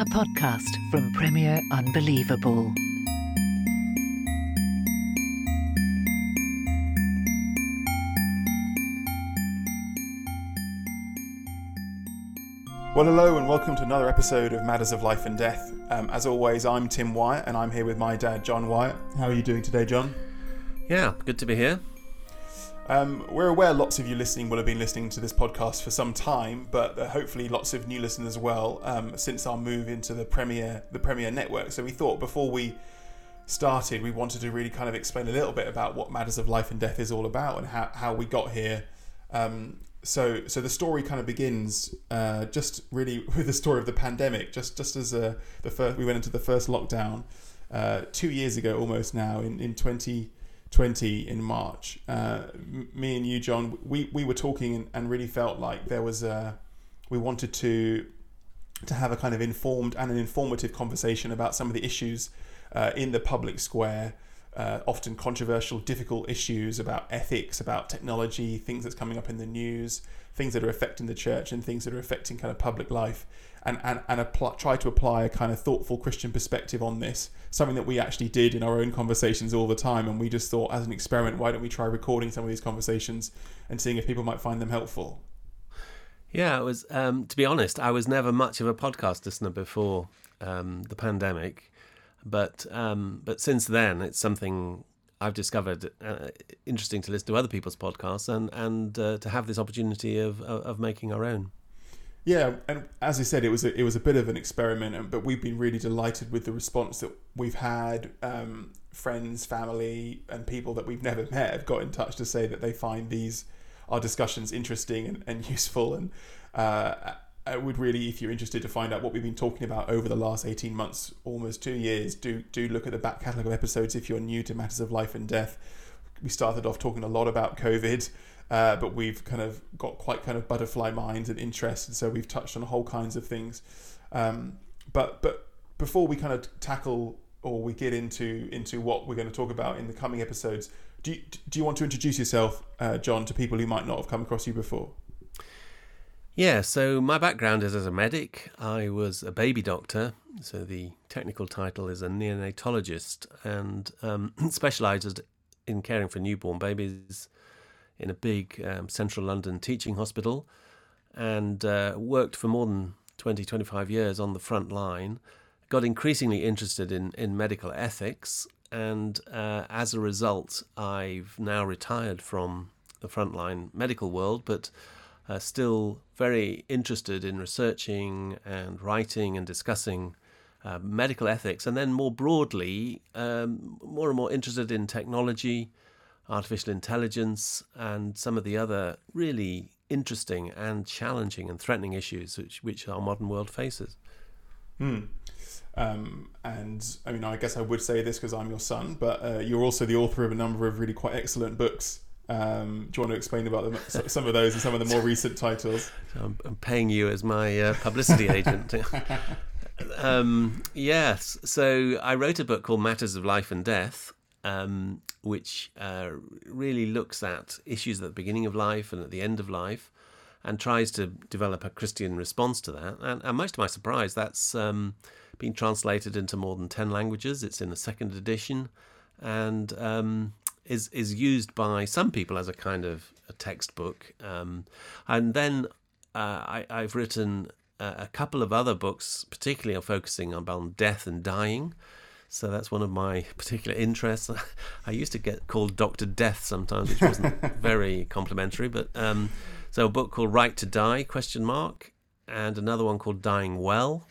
a podcast from Premier Unbelievable. Well, hello, and welcome to another episode of Matters of Life and Death. Um, as always, I'm Tim Wyatt, and I'm here with my dad, John Wyatt. How are you doing today, John? Yeah, good to be here. Um, we're aware lots of you listening will have been listening to this podcast for some time, but uh, hopefully lots of new listeners as well um, since our move into the Premier the Premier network. So we thought before we started, we wanted to really kind of explain a little bit about what Matters of Life and Death is all about and how, how we got here. Um, so so the story kind of begins uh, just really with the story of the pandemic. Just just as uh, the first we went into the first lockdown uh, two years ago almost now in in 2020 in March. Uh, me and you, John, we we were talking and, and really felt like there was a we wanted to to have a kind of informed and an informative conversation about some of the issues uh, in the public square uh, often controversial, difficult issues about ethics, about technology, things that's coming up in the news, things that are affecting the church, and things that are affecting kind of public life, and and and try to apply a kind of thoughtful Christian perspective on this. Something that we actually did in our own conversations all the time, and we just thought, as an experiment, why don't we try recording some of these conversations and seeing if people might find them helpful. Yeah, it was. Um, to be honest, I was never much of a podcast listener before um, the pandemic, but um, but since then, it's something I've discovered uh, interesting to listen to other people's podcasts and and uh, to have this opportunity of, of, making our own. Yeah, and as I said, it was a, it was a bit of an experiment, but we've been really delighted with the response that we've had. Um, friends, family, and people that we've never met have got in touch to say that they find these our discussions interesting and, and useful, and uh, I would really, if you're interested to find out what we've been talking about over the last 18 months, almost two years, do do look at the back catalogue of episodes if you're new to matters of life and death. We started off talking a lot about COVID, uh, but we've kind of got quite kind of butterfly minds and interests, and so we've touched on whole kinds of things. Um, but but before we kind of tackle or we get into into what we're going to talk about in the coming episodes, do you, do you want to introduce yourself, uh, John, to people who might not have come across you before? Yeah, so my background is as a medic. I was a baby doctor, so the technical title is a neonatologist, and um, specialised in caring for newborn babies in a big um, central London teaching hospital, and uh, worked for more than 20, 25 years on the front line. Got increasingly interested in, in medical ethics, and uh, as a result, I've now retired from the frontline medical world, but uh, still very interested in researching and writing and discussing uh, medical ethics, and then more broadly, um, more and more interested in technology, artificial intelligence, and some of the other really interesting and challenging and threatening issues which, which our modern world faces. Hmm. Um, and I mean, I guess I would say this because I'm your son, but uh, you're also the author of a number of really quite excellent books um, do you want to explain about them, some of those and some of the more recent titles? I'm, I'm paying you as my uh, publicity agent. um, yes. So I wrote a book called Matters of Life and Death, um, which uh, really looks at issues at the beginning of life and at the end of life and tries to develop a Christian response to that. And, and much to my surprise, that's um, been translated into more than 10 languages. It's in the second edition. And um, is is used by some people as a kind of a textbook. Um, and then uh, I, I've written a, a couple of other books, particularly focusing on death and dying. So that's one of my particular interests. I used to get called Doctor Death sometimes, which wasn't very complimentary. But um, so a book called Right to Die? Question mark, and another one called Dying Well.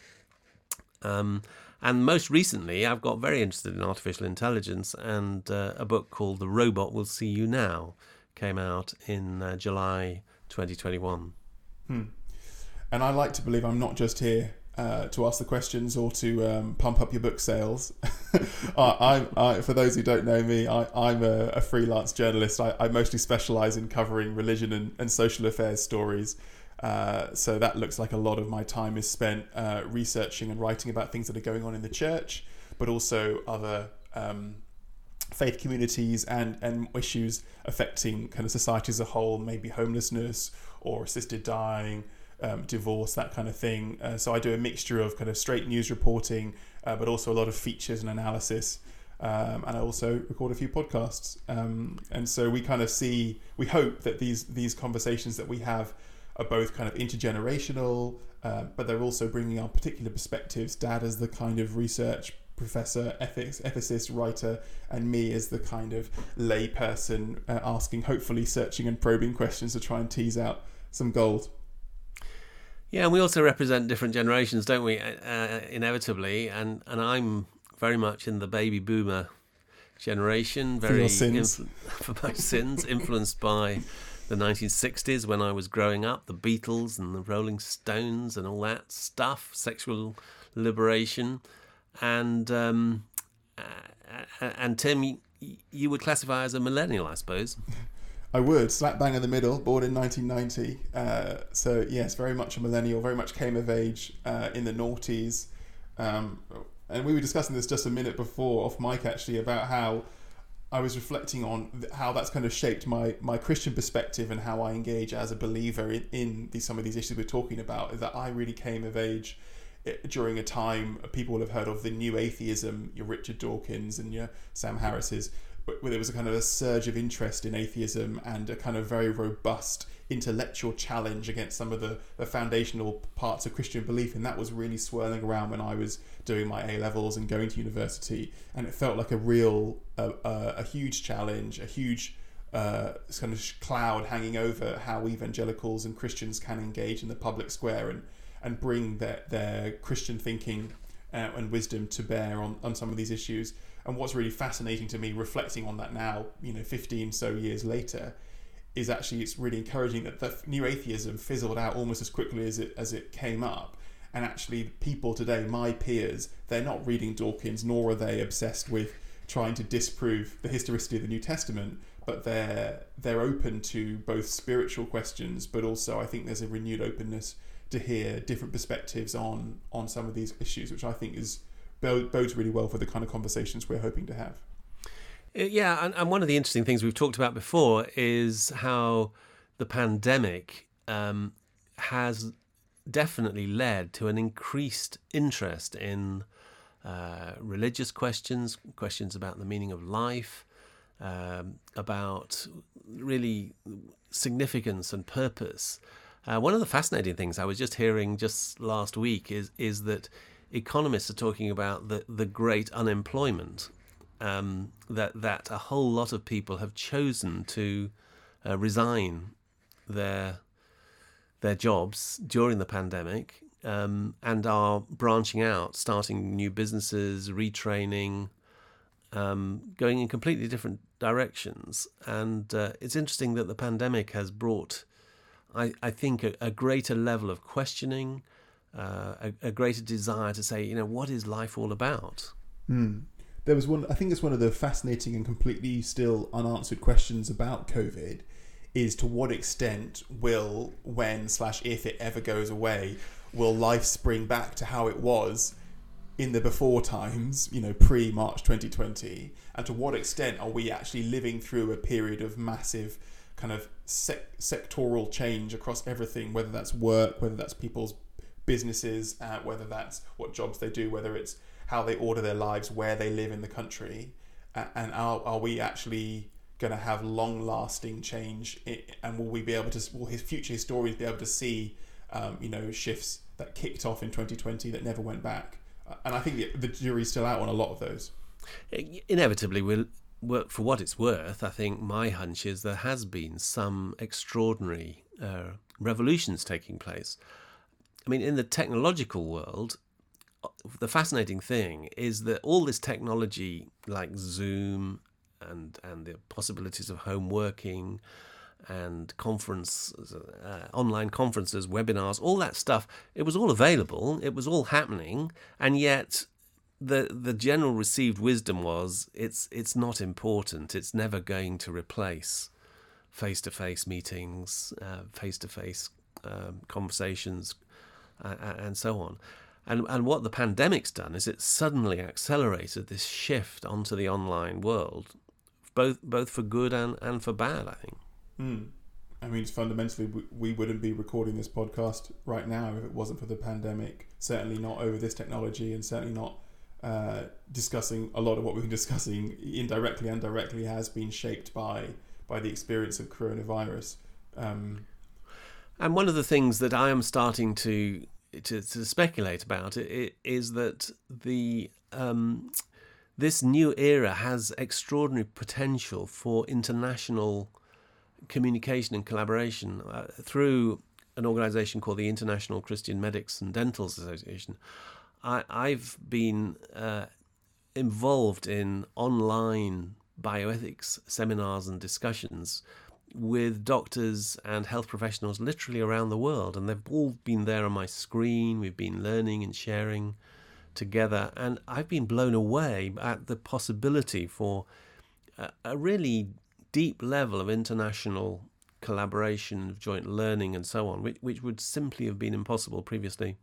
Um, and most recently, I've got very interested in artificial intelligence, and uh, a book called The Robot Will See You Now came out in uh, July 2021. Hmm. And I like to believe I'm not just here uh, to ask the questions or to um, pump up your book sales. I, I, for those who don't know me, I, am a, a, freelance journalist. I, I mostly specialise in covering religion and, and social affairs stories. Uh, so that looks like a lot of my time is spent uh, researching and writing about things that are going on in the church, but also other um, faith communities and, and issues affecting kind of society as a whole, maybe homelessness or assisted dying um, divorce, that kind of thing. Uh, so I do a mixture of kind of straight news reporting, uh, but also a lot of features and analysis. Um, and I also record a few podcasts. Um, and so we kind of see, we hope that these these conversations that we have are both kind of intergenerational, uh, but they're also bringing our particular perspectives. Dad as the kind of research professor, ethics, ethicist, writer, and me as the kind of lay person uh, asking, hopefully searching and probing questions to try and tease out some gold. Yeah, and we also represent different generations, don't we? Uh, uh inevitably, and and I'm very much in the baby boomer generation. Very for, influ- for my sins, influenced by the 1960s when I was growing up, the Beatles and the Rolling Stones and all that stuff, sexual liberation, and um, and Tim, you would classify as a millennial, I suppose. I would slap bang in the middle, born in 1990. Uh, so yes, very much a millennial. Very much came of age uh, in the noughties. Um, and we were discussing this just a minute before off mic actually about how I was reflecting on how that's kind of shaped my my Christian perspective and how I engage as a believer in, in these, some of these issues we're talking about. Is that I really came of age eh, during a time people will have heard of the new atheism, your Richard Dawkins and your Sam Harris's where there was a kind of a surge of interest in atheism and a kind of very robust intellectual challenge against some of the, the foundational parts of Christian belief, and that was really swirling around when I was doing my A levels and going to university, and it felt like a real, uh, uh, a huge challenge, a huge uh, kind of cloud hanging over how evangelicals and Christians can engage in the public square and and bring their their Christian thinking uh, and wisdom to bear on, on some of these issues. And what's really fascinating to me, reflecting on that now, you know, 15 so years later, is actually it's really encouraging that the new atheism fizzled out almost as quickly as it as it came up. And actually, people today, my peers, they're not reading Dawkins, nor are they obsessed with trying to disprove the historicity of the New Testament. But they're they're open to both spiritual questions, but also I think there's a renewed openness to hear different perspectives on on some of these issues, which I think is bodes really well for the kind of conversations we're hoping to have. Uh, yeah, and, and one of the interesting things we've talked about before is how the pandemic um, has definitely led to an increased interest in uh, religious questions, questions about the meaning of life, um, about really significance and purpose. Uh, one of the fascinating things I was just hearing just last week is is that economists are talking about the, the great unemployment, um, that, that a whole lot of people have chosen to uh, resign their, their jobs during the pandemic um, and are branching out, starting new businesses, retraining, um, going in completely different directions. And uh, it's interesting that the pandemic has brought, I, I think, a, a greater level of questioning uh, a, a, greater desire to say, you know, what is life all about? Mm. There was one. I think it's one of the fascinating and completely still unanswered questions about COVID. Is to what extent will, when slash if it ever goes away, will life spring back to how it was in the before times, you know, pre March 2020, and to what extent are we actually living through a period of massive kind of sec- sectoral change across everything, whether that's work, whether that's people's businesses, uh, whether that's what jobs they do, whether it's how they order their lives, where they live in the country, uh, and are, are we actually going to have long lasting change? and will we be able to, will his future historians be able to see, um, you know, shifts that kicked off in 2020 that never went back? and I think the, the jury's still out on a lot of those. Inevitably, we'll, for what it's worth, I think my hunch is there has been some extraordinary uh, revolutions taking place. I mean, in the technological world, the fascinating thing is that all this technology, like Zoom and and the possibilities of home working and conference, uh, online conferences, webinars, all that stuff, it was all available. It was all happening, and yet the the general received wisdom was it's it's not important. It's never going to replace face to face meetings, face to face conversations, uh, and so on. And, and what the pandemic's done is it suddenly accelerated this shift onto the online world, both both for good and, and for bad, I think. Mm. I mean, fundamentally, we, we wouldn't be recording this podcast right now if it wasn't for the pandemic. Certainly not over this technology, and certainly not uh, discussing a lot of what we've been discussing indirectly and directly has been shaped by by the experience of coronavirus. Um, and one of the things that I am starting to to, to speculate about it, it is that the um, this new era has extraordinary potential for international communication and collaboration uh, through an organization called the International Christian Medical and Dental Association. I, have been uh, involved in online bioethics seminars and discussions with doctors and health professionals literally around the world, and they've all been there on my screen. We've been learning and sharing together, and I've been blown away at the possibility for a, a really deep level of international collaboration, of joint learning, and so on, which, which would simply have been impossible previously.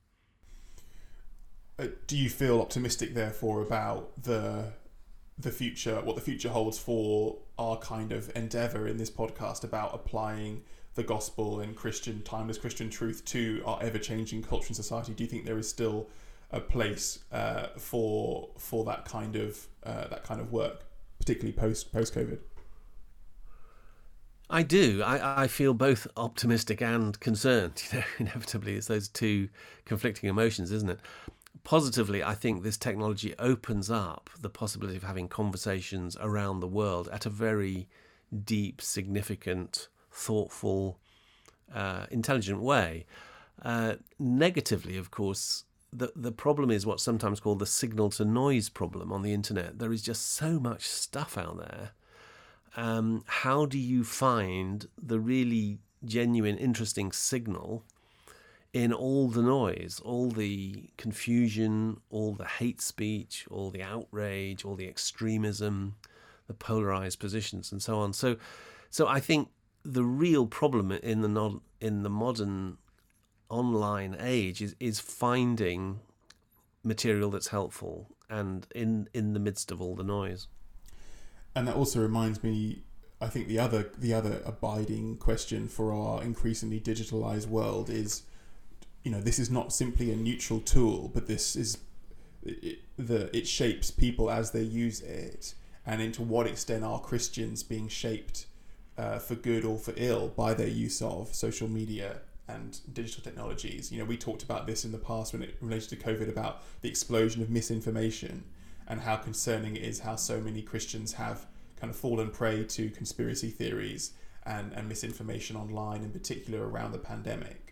Uh, do you feel optimistic, therefore, about the the future, what the future holds for our kind of endeavor in this podcast about applying the gospel and Christian, timeless Christian truth to our ever changing culture and society? Do you think there is still a place uh, for for that kind of uh, that kind of work, particularly post post COVID? I do. I, I feel both optimistic and concerned. You know, inevitably, it's those two conflicting emotions, isn't it? Positively, I think this technology opens up the possibility of having conversations around the world at a very deep, significant, thoughtful, uh, intelligent way. Uh, negatively, of course, the the problem is what's sometimes called the signal to noise problem on the internet. There is just so much stuff out there. Um, how do you find the really genuine, interesting signal in all the noise, all the confusion, all the hate speech, all the outrage, all the extremism, the polarized positions, and so on. So, so I think the real problem in the non, in the modern online age is is finding material that's helpful and in in the midst of all the noise. And that also reminds me I think the other the other abiding question for our increasingly digitalized world is you know this is not simply a neutral tool, but this is it, the it shapes people as they use it, and into what extent are Christians being shaped uh, for good or for ill by their use of social media and digital technologies. You know, we talked about this in the past when it related to COVID about the explosion of misinformation and how concerning it is how so many Christians have kind of fallen prey to conspiracy theories and, and misinformation online, in particular around the pandemic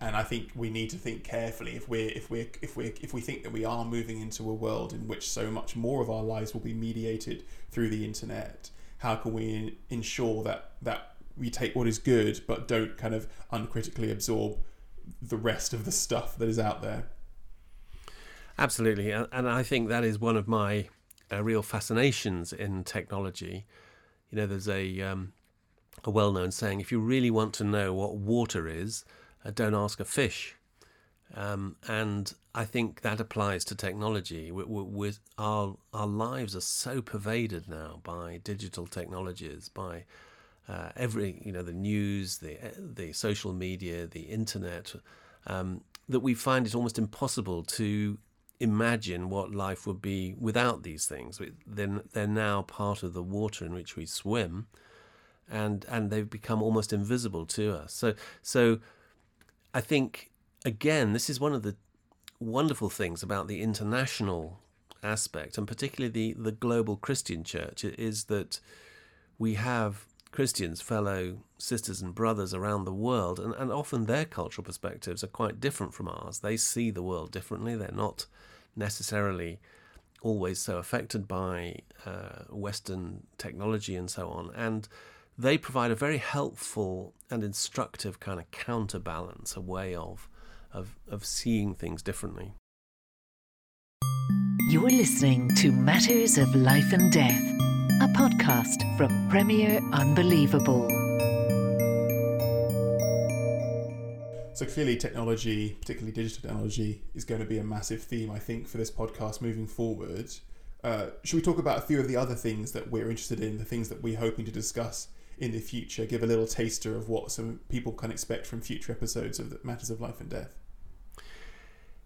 and I think we need to think carefully if we're if we're if we if we think that we are moving into a world in which so much more of our lives will be mediated through the internet. How can we ensure that that we take what is good but don't kind of uncritically absorb the rest of the stuff that is out there? Absolutely, and I think that is one of my uh, real fascinations in technology. You know, there's a um, a well-known saying: if you really want to know what water is don't ask a fish. Um, and I think that applies to technology. We, we, our our lives are so pervaded now by digital technologies, by uh, every you know the news, the the social media, the internet, um, that we find it almost impossible to imagine what life would be without these things. Then they're now part of the water in which we swim, and and they've become almost invisible to us. So so I think again, this is one of the wonderful things about the international aspect, and particularly the, the global Christian church, is that we have Christians, fellow sisters and brothers around the world, and, and often their cultural perspectives are quite different from ours. They see the world differently. They're not necessarily always so affected by uh, Western technology and so on. And they provide a very helpful and instructive kind of counterbalance, a way of, of, of seeing things differently. You're listening to Matters of Life and Death, a podcast from Premier Unbelievable. So clearly, technology, particularly digital technology, is going to be a massive theme, I think, for this podcast moving forward. Uh, should we talk about a few of the other things that we're interested in, the things that we're hoping to discuss in the future? Give a little taster of what some people can expect from future episodes of Matters of Life and Death.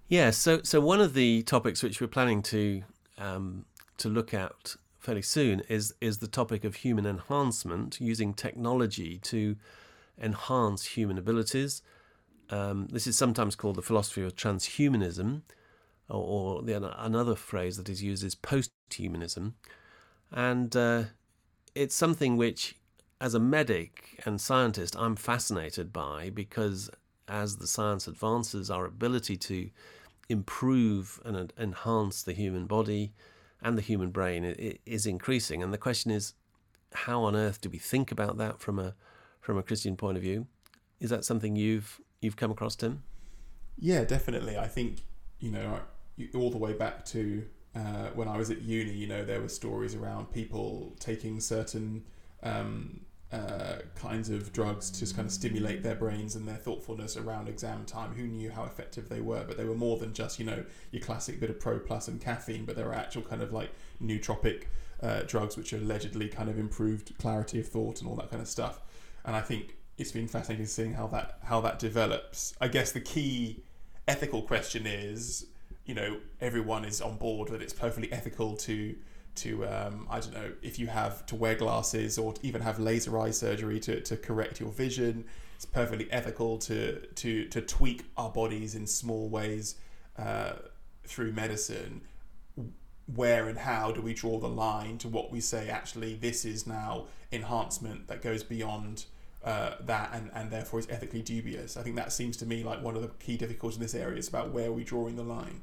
Yeah, so so one of the topics which we're planning to um, to look at fairly soon is is the topic of human enhancement using technology to enhance human abilities um, this is sometimes called the philosophy of transhumanism, or, or the, another phrase that is used is posthumanism. And uh, it's something which, as a medic and scientist, I'm fascinated by because as the science advances, our ability to improve and enhance the human body and the human brain is increasing. And the question is, how on earth do we think about that from a from a Christian point of view? Is that something you've you've come across, Tim? Yeah, definitely. I think you know all the way back to uh, when I was at uni. You know, there were stories around people taking certain um, uh, kinds of drugs to kind of stimulate their brains and their thoughtfulness around exam time. Who knew how effective they were? But they were more than just you know your classic bit of pro plus and caffeine. But there were actual kind of like nootropic uh, drugs which allegedly kind of improved clarity of thought and all that kind of stuff. And I think it's been fascinating seeing how that how that develops. I guess the key ethical question is, you know, everyone is on board that it's perfectly ethical to to um, I don't know if you have to wear glasses or even have laser eye surgery to, to correct your vision. It's perfectly ethical to to to tweak our bodies in small ways uh, through medicine. Where and how do we draw the line to what we say? Actually, this is now enhancement that goes beyond uh, that and, and therefore is ethically dubious. I think that seems to me like one of the key difficulties in this area is about where are we're drawing the line.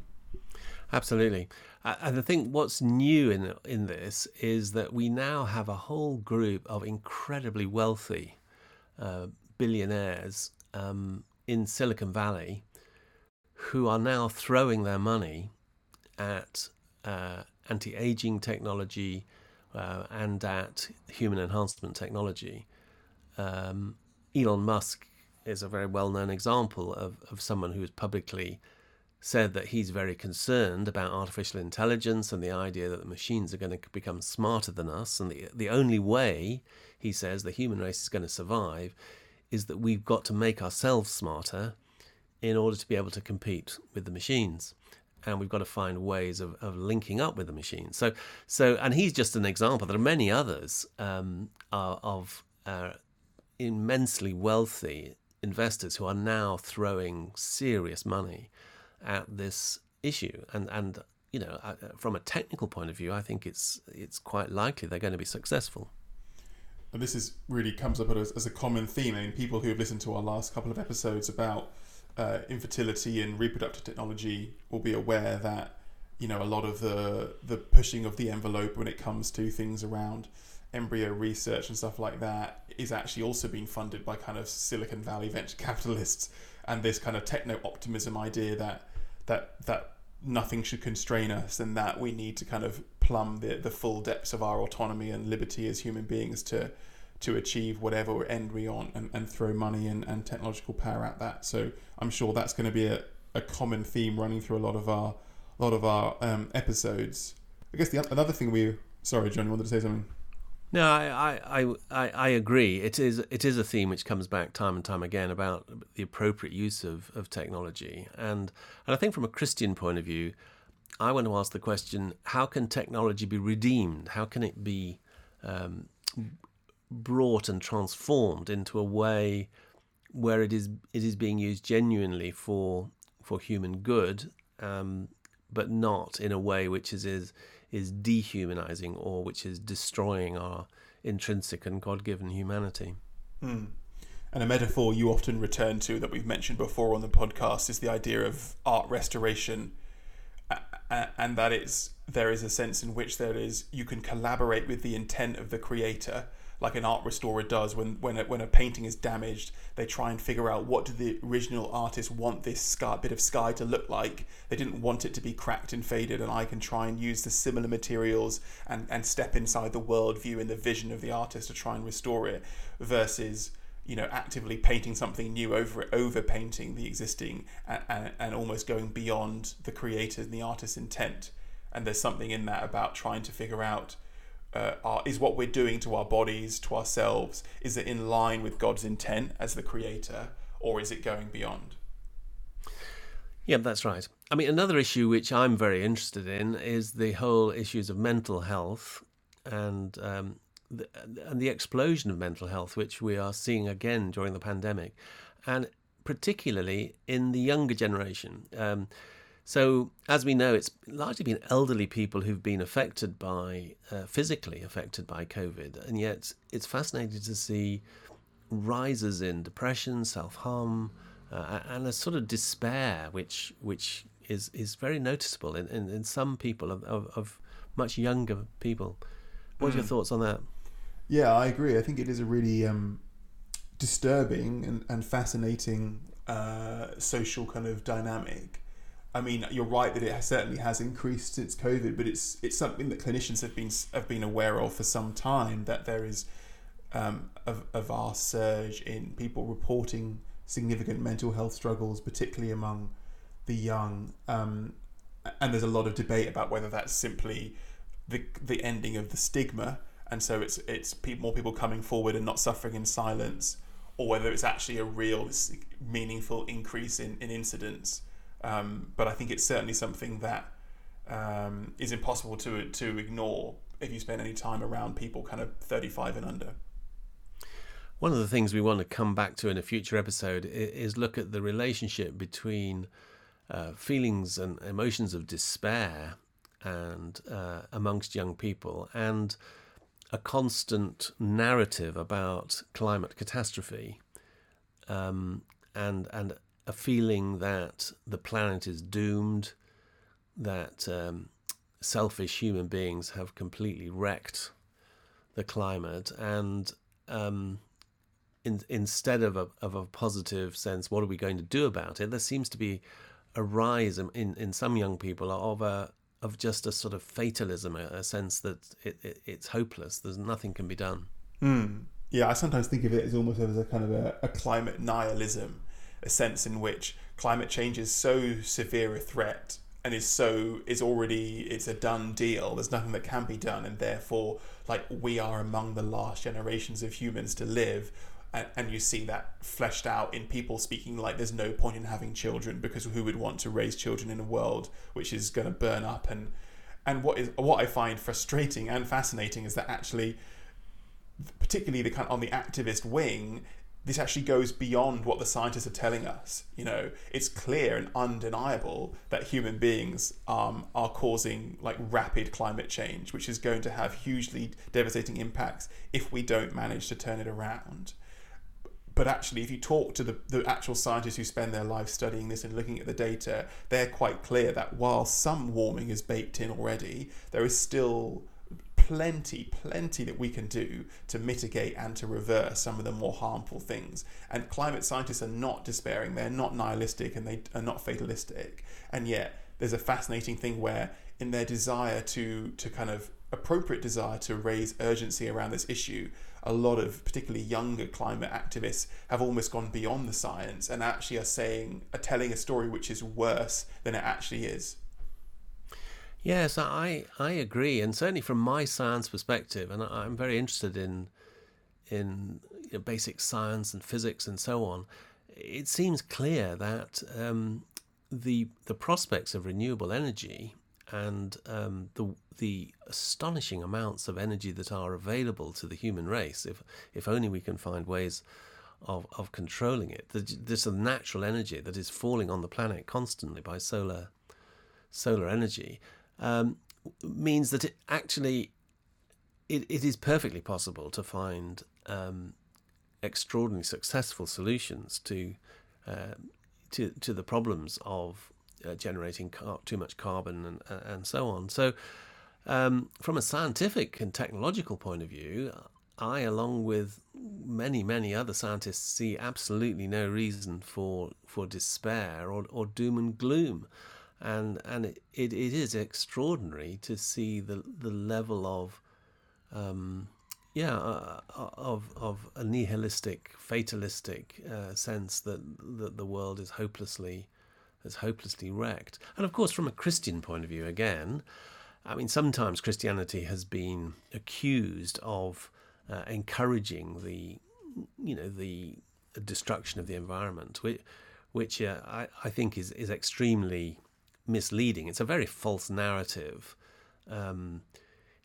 Absolutely, and I think what's new in in this is that we now have a whole group of incredibly wealthy uh, billionaires um, in Silicon Valley who are now throwing their money at uh, anti-aging technology uh, and at human enhancement technology. Um, Elon Musk is a very well known example of, of someone who is publicly said that he's very concerned about artificial intelligence and the idea that the machines are going to become smarter than us. And the, the only way, he says, the human race is going to survive is that we've got to make ourselves smarter in order to be able to compete with the machines. And we've got to find ways of, of linking up with the machines. So, so, and he's just an example. There are many others um, of uh, immensely wealthy investors who are now throwing serious money at this issue. And and you know, from a technical point of view, I think it's it's quite likely they're going to be successful. And this is really comes up as, as a common theme. I mean, people who have listened to our last couple of episodes about uh, infertility and reproductive technology will be aware that you know a lot of the the pushing of the envelope when it comes to things around embryo research and stuff like that is actually also being funded by kind of Silicon Valley venture capitalists and this kind of techno optimism idea that that that nothing should constrain us and that we need to kind of plumb the, the full depths of our autonomy and liberty as human beings to to achieve whatever end we want and, and throw money and, and technological power at that. So I'm sure that's going to be a, a common theme running through a lot of our a lot of our um, episodes. I guess the another thing we sorry John, you wanted to say something? No, I, I, I, I agree. It is it is a theme which comes back time and time again about the appropriate use of, of technology. And and I think from a Christian point of view, I want to ask the question, how can technology be redeemed? How can it be um, brought and transformed into a way where it is it is being used genuinely for for human good um, but not in a way which is is, is dehumanizing or which is destroying our intrinsic and God-given humanity. Mm. And a metaphor you often return to that we've mentioned before on the podcast is the idea of art restoration, and that it's there is a sense in which there is you can collaborate with the intent of the creator like an art restorer does when when a, when a painting is damaged they try and figure out what do the original artist want this sky, bit of sky to look like. They didn't want it to be cracked and faded and I can try and use the similar materials and and step inside the worldview and the vision of the artist to try and restore it versus you know actively painting something new over it over painting the existing and, and, and almost going beyond the creator and the artist's intent. And there's something in that about trying to figure out uh, is what we're doing to our bodies, to ourselves, is it in line with God's intent as the creator, or is it going beyond? Yeah, that's right. I mean, another issue which I'm very interested in is the whole issues of mental health and um, the, and the explosion of mental health, which we are seeing again during the pandemic, and particularly in the younger generation. Um, so, as we know, it's largely been elderly people who've been affected by, uh, physically affected by COVID. And yet, it's fascinating to see rises in depression, self harm, uh, and a sort of despair, which which is, is very noticeable in, in, in some people, of, of, of, much younger people. What are your hmm. thoughts on that? Yeah, I agree. I think it is a really um, disturbing and, and fascinating uh, social kind of dynamic I mean, you're right that it certainly has increased since COVID, but it's it's something that clinicians have been have been aware of for some time that there is um, a, a vast surge in people reporting significant mental health struggles, particularly among the young. Um, and there's a lot of debate about whether that's simply the the ending of the stigma, and so it's it's people, more people coming forward and not suffering in silence, or whether it's actually a real meaningful increase in, in incidents. Um, but I think it's certainly something that um, is impossible to to ignore if you spend any time around people kind of 35 and under. One of the things we want to come back to in a future episode is look at the relationship between uh, feelings and emotions of despair and uh, amongst young people and a constant narrative about climate catastrophe um, and and a feeling that the planet is doomed, that um, selfish human beings have completely wrecked the climate, and um, in, instead of a, of a positive sense, what are we going to do about it? There seems to be a rise in, in, in some young people of a of just a sort of fatalism, a, sense that it, it, it's hopeless. There's nothing can be done. Mm. Yeah, I sometimes think of it as almost as a kind of a, a climate nihilism a sense in which climate change is so severe a threat and is so is already it's a done deal. There's nothing that can be done and therefore like we are among the last generations of humans to live. And, and you see that fleshed out in people speaking like there's no point in having children because who would want to raise children in a world which is going to burn up? And and what is what I find frustrating and fascinating is that actually particularly the kind on the activist wing this actually goes beyond what the scientists are telling us. You know, it's clear and undeniable that human beings um, are causing like rapid climate change, which is going to have hugely devastating impacts if we don't manage to turn it around. But actually, if you talk to the, the actual scientists who spend their life studying this and looking at the data, they're quite clear that while some warming is baked in already, there is still plenty, plenty that we can do to mitigate and to reverse some of the more harmful things. And climate scientists are not despairing, they're not nihilistic, and they are not fatalistic. And yet, there's a fascinating thing where, in their desire to, to kind of appropriate desire to raise urgency around this issue, a lot of particularly younger climate activists have almost gone beyond the science and actually are saying, are telling a story which is worse than it actually is. Yes, I I agree, and certainly from my science perspective, and I'm very interested in in you know, basic science and physics and so on. It seems clear that um, the the prospects of renewable energy and um, the the astonishing amounts of energy that are available to the human race, if if only we can find ways of, of controlling it. A natural energy that is falling on the planet constantly by solar solar energy, um, means that it actually it, it is perfectly possible to find um, extraordinarily successful solutions to uh, to to the problems of uh, generating car- too much carbon and and so on. So, um, from a scientific and technological point of view, I, along with many many other scientists, see absolutely no reason for for despair or, or doom and gloom. And and it, it, it is extraordinary to see the the level of um, yeah, uh, uh, of of a nihilistic, fatalistic uh, sense that that the world is hopelessly is hopelessly wrecked. And of course, from a Christian point of view, again, I mean, sometimes Christianity has been accused of uh, encouraging the you know the destruction of the environment, which which uh, I, I think is is extremely misleading. It's a very false narrative. Um,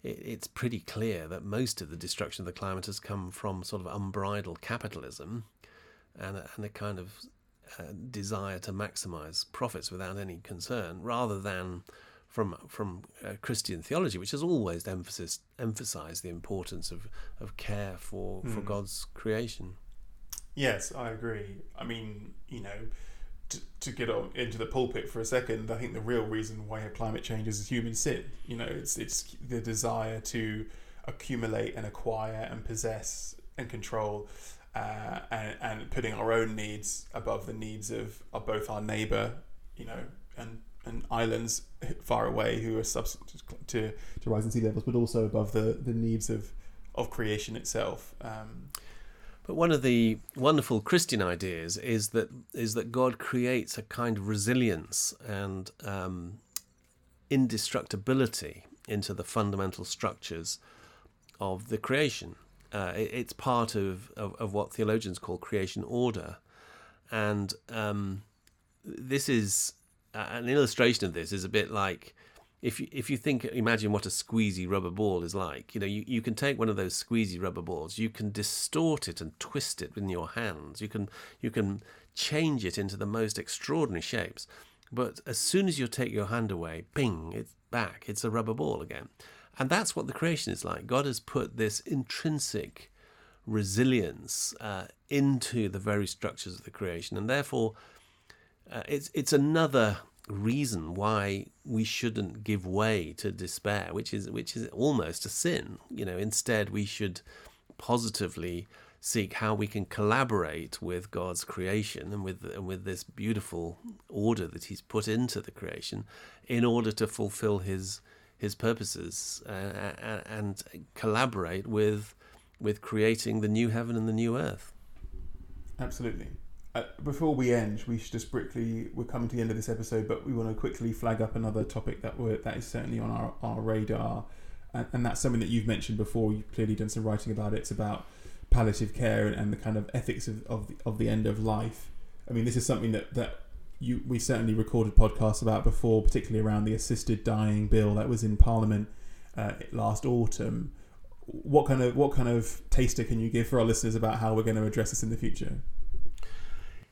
it's pretty clear that most of the destruction of the climate has come from sort of unbridled capitalism and a, and a kind of uh, desire to maximize profits without any concern, rather than from from uh, Christian theology, which has always emphasis, emphasized the importance of, of care for, mm. for hmm. God's creation. Yes, I agree. I mean, you know, to, to get on into the pulpit for a second, I think the real reason why climate change is a human sin. You know, it's it's the desire to accumulate and acquire and possess and control, uh, and and putting our own needs above the needs of, of both our neighbour, you know, and and islands far away who are subject to to rising sea levels, but also above the the needs of of creation itself. Um, but one of the wonderful Christian ideas is that is that God creates a kind of resilience and um, indestructibility into the fundamental structures of the creation. Uh, it, it's part of, of, of, what theologians call creation order, and um, this is uh, an illustration of this is a bit like if you, if you think imagine what a squeezy rubber ball is like. You know you, you can take one of those squeezy rubber balls you can distort it and twist it in your hands. You can you can change it into the most extraordinary shapes. But as soon as you take your hand away bing it's back. It's a rubber ball again. And that's what the creation is like. God has put this intrinsic resilience uh, into the very structures of the creation. And therefore uh, it's it's another reason why we shouldn't give way to despair, which is which is almost a sin. You know, instead we should positively seek how we can collaborate with God's creation and with and with this beautiful order that He's put into the creation, in order to fulfill His His purposes uh, and collaborate with with creating the new heaven and the new earth. Absolutely. Uh, before we end, we should just quickly we're coming to the end of this episode, but we want to quickly flag up another topic that we're, that is certainly on our, our radar, and, and that's something that you've mentioned before. You've clearly done some writing about it. It's about palliative care and, and the kind of ethics of, of the, of the end of life. I mean, this is something that that you we certainly recorded podcasts about before, particularly around the assisted dying bill that was in Parliament uh, last autumn. What kind of what kind of taster can you give for our listeners about how we're going to address this in the future?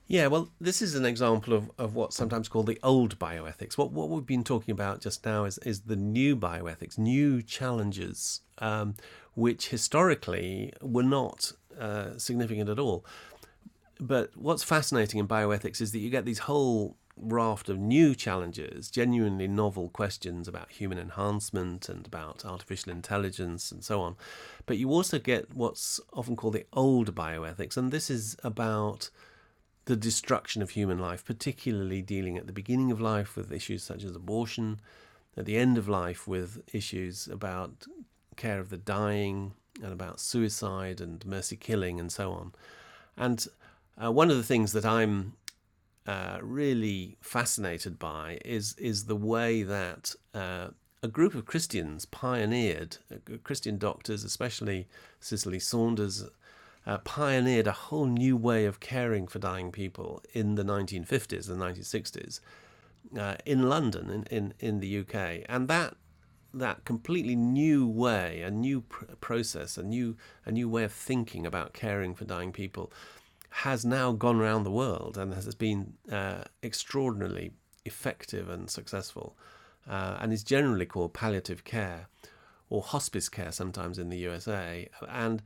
Yeah, well, this is an example of, of what's sometimes called the old bioethics. What what we've been talking about just now is, is the new bioethics, new challenges, um, which historically were not uh, significant at all. But what's fascinating in bioethics is that you get these whole raft of new challenges, genuinely novel questions about human enhancement and about artificial intelligence and so on. But you also get what's often called the old bioethics, and this is about the destruction of human life, particularly dealing at the beginning of life with issues such as abortion, at the end of life with issues about care of the dying and about suicide and mercy killing and so on. And uh, one of the things that I'm uh, really fascinated by is is the way that uh, a group of Christians pioneered, uh, Christian doctors, especially Cicely Saunders uh, pioneered a whole new way of caring for dying people in the 1950s and 1960s uh, in London, in, in, in the UK. And that that completely new way, a new pr- process, a new a new way of thinking about caring for dying people, has now gone around the world and has been uh, extraordinarily effective and successful. uh, and is generally called palliative care or hospice care sometimes in the USA. And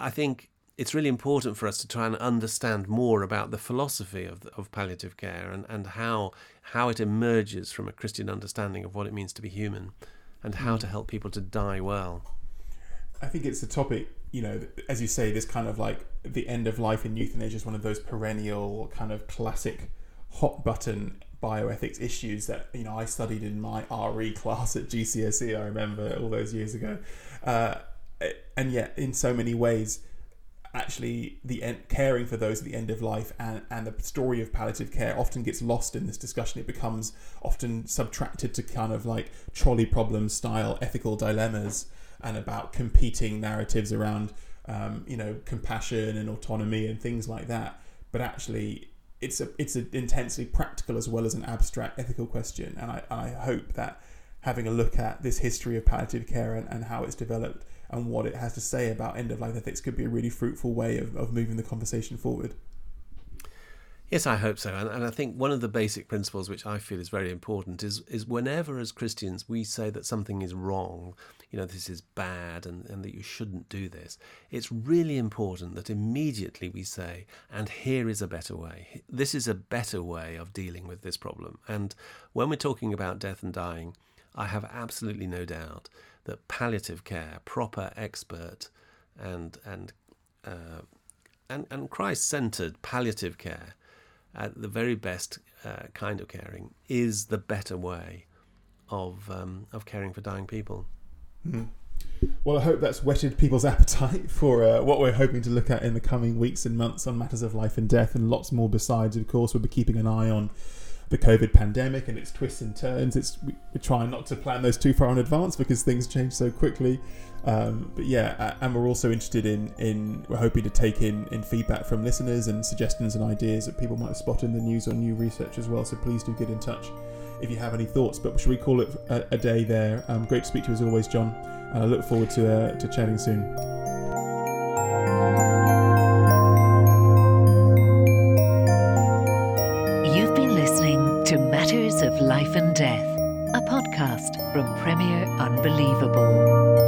I think it's really important for us to try and understand more about the philosophy of, of palliative care and, and how how it emerges from a Christian understanding of what it means to be human and how to help people to die well. I think it's a topic, you know, as you say, this kind of like the end of life in euthanasia is one of those perennial kind of classic hot button bioethics issues that you know I studied in my RE class at GCSE. I remember all those years ago, uh, and yet in so many ways, actually the end, caring for those at the end of life and and the story of palliative care often gets lost in this discussion. It becomes often subtracted to kind of like trolley problem style ethical dilemmas and about competing narratives around um, you know compassion and autonomy and things like that. But actually, it's a it's an intensely practical as well as an abstract ethical question, and I, I hope that having a look at this history of palliative care and, and how it's developed and what it has to say about end of life ethics could be a really fruitful way of, of moving the conversation forward. Yes, I hope so. And, and I think one of the basic principles which I feel is very important is is whenever as Christians we say that something is wrong, you know, this is bad and, and that you shouldn't do this, it's really important that immediately we say, and here is a better way. This is a better way of dealing with this problem. And when we're talking about death and dying, I have absolutely no doubt that palliative care, proper expert and and uh, and, and Christ centered palliative care at the very best uh, kind of caring is the better way of um, of caring for dying people. Mm. Well, I hope that's whetted people's appetite for uh, what we're hoping to look at in the coming weeks and months on matters of life and death, and lots more besides. Of course, we'll be keeping an eye on the COVID pandemic and its twists and turns. It's we're trying not to plan those too far in advance because things change so quickly. Um, but yeah, and we're also interested in in we're hoping to take in in feedback from listeners and suggestions and ideas that people might spot in the news or new research as well. So please do get in touch if you have any thoughts. But should we call it a, a day there? Um, great to speak to you as always, John, and I look forward to uh, to chatting soon. Life and Death, a podcast from Premier Unbelievable.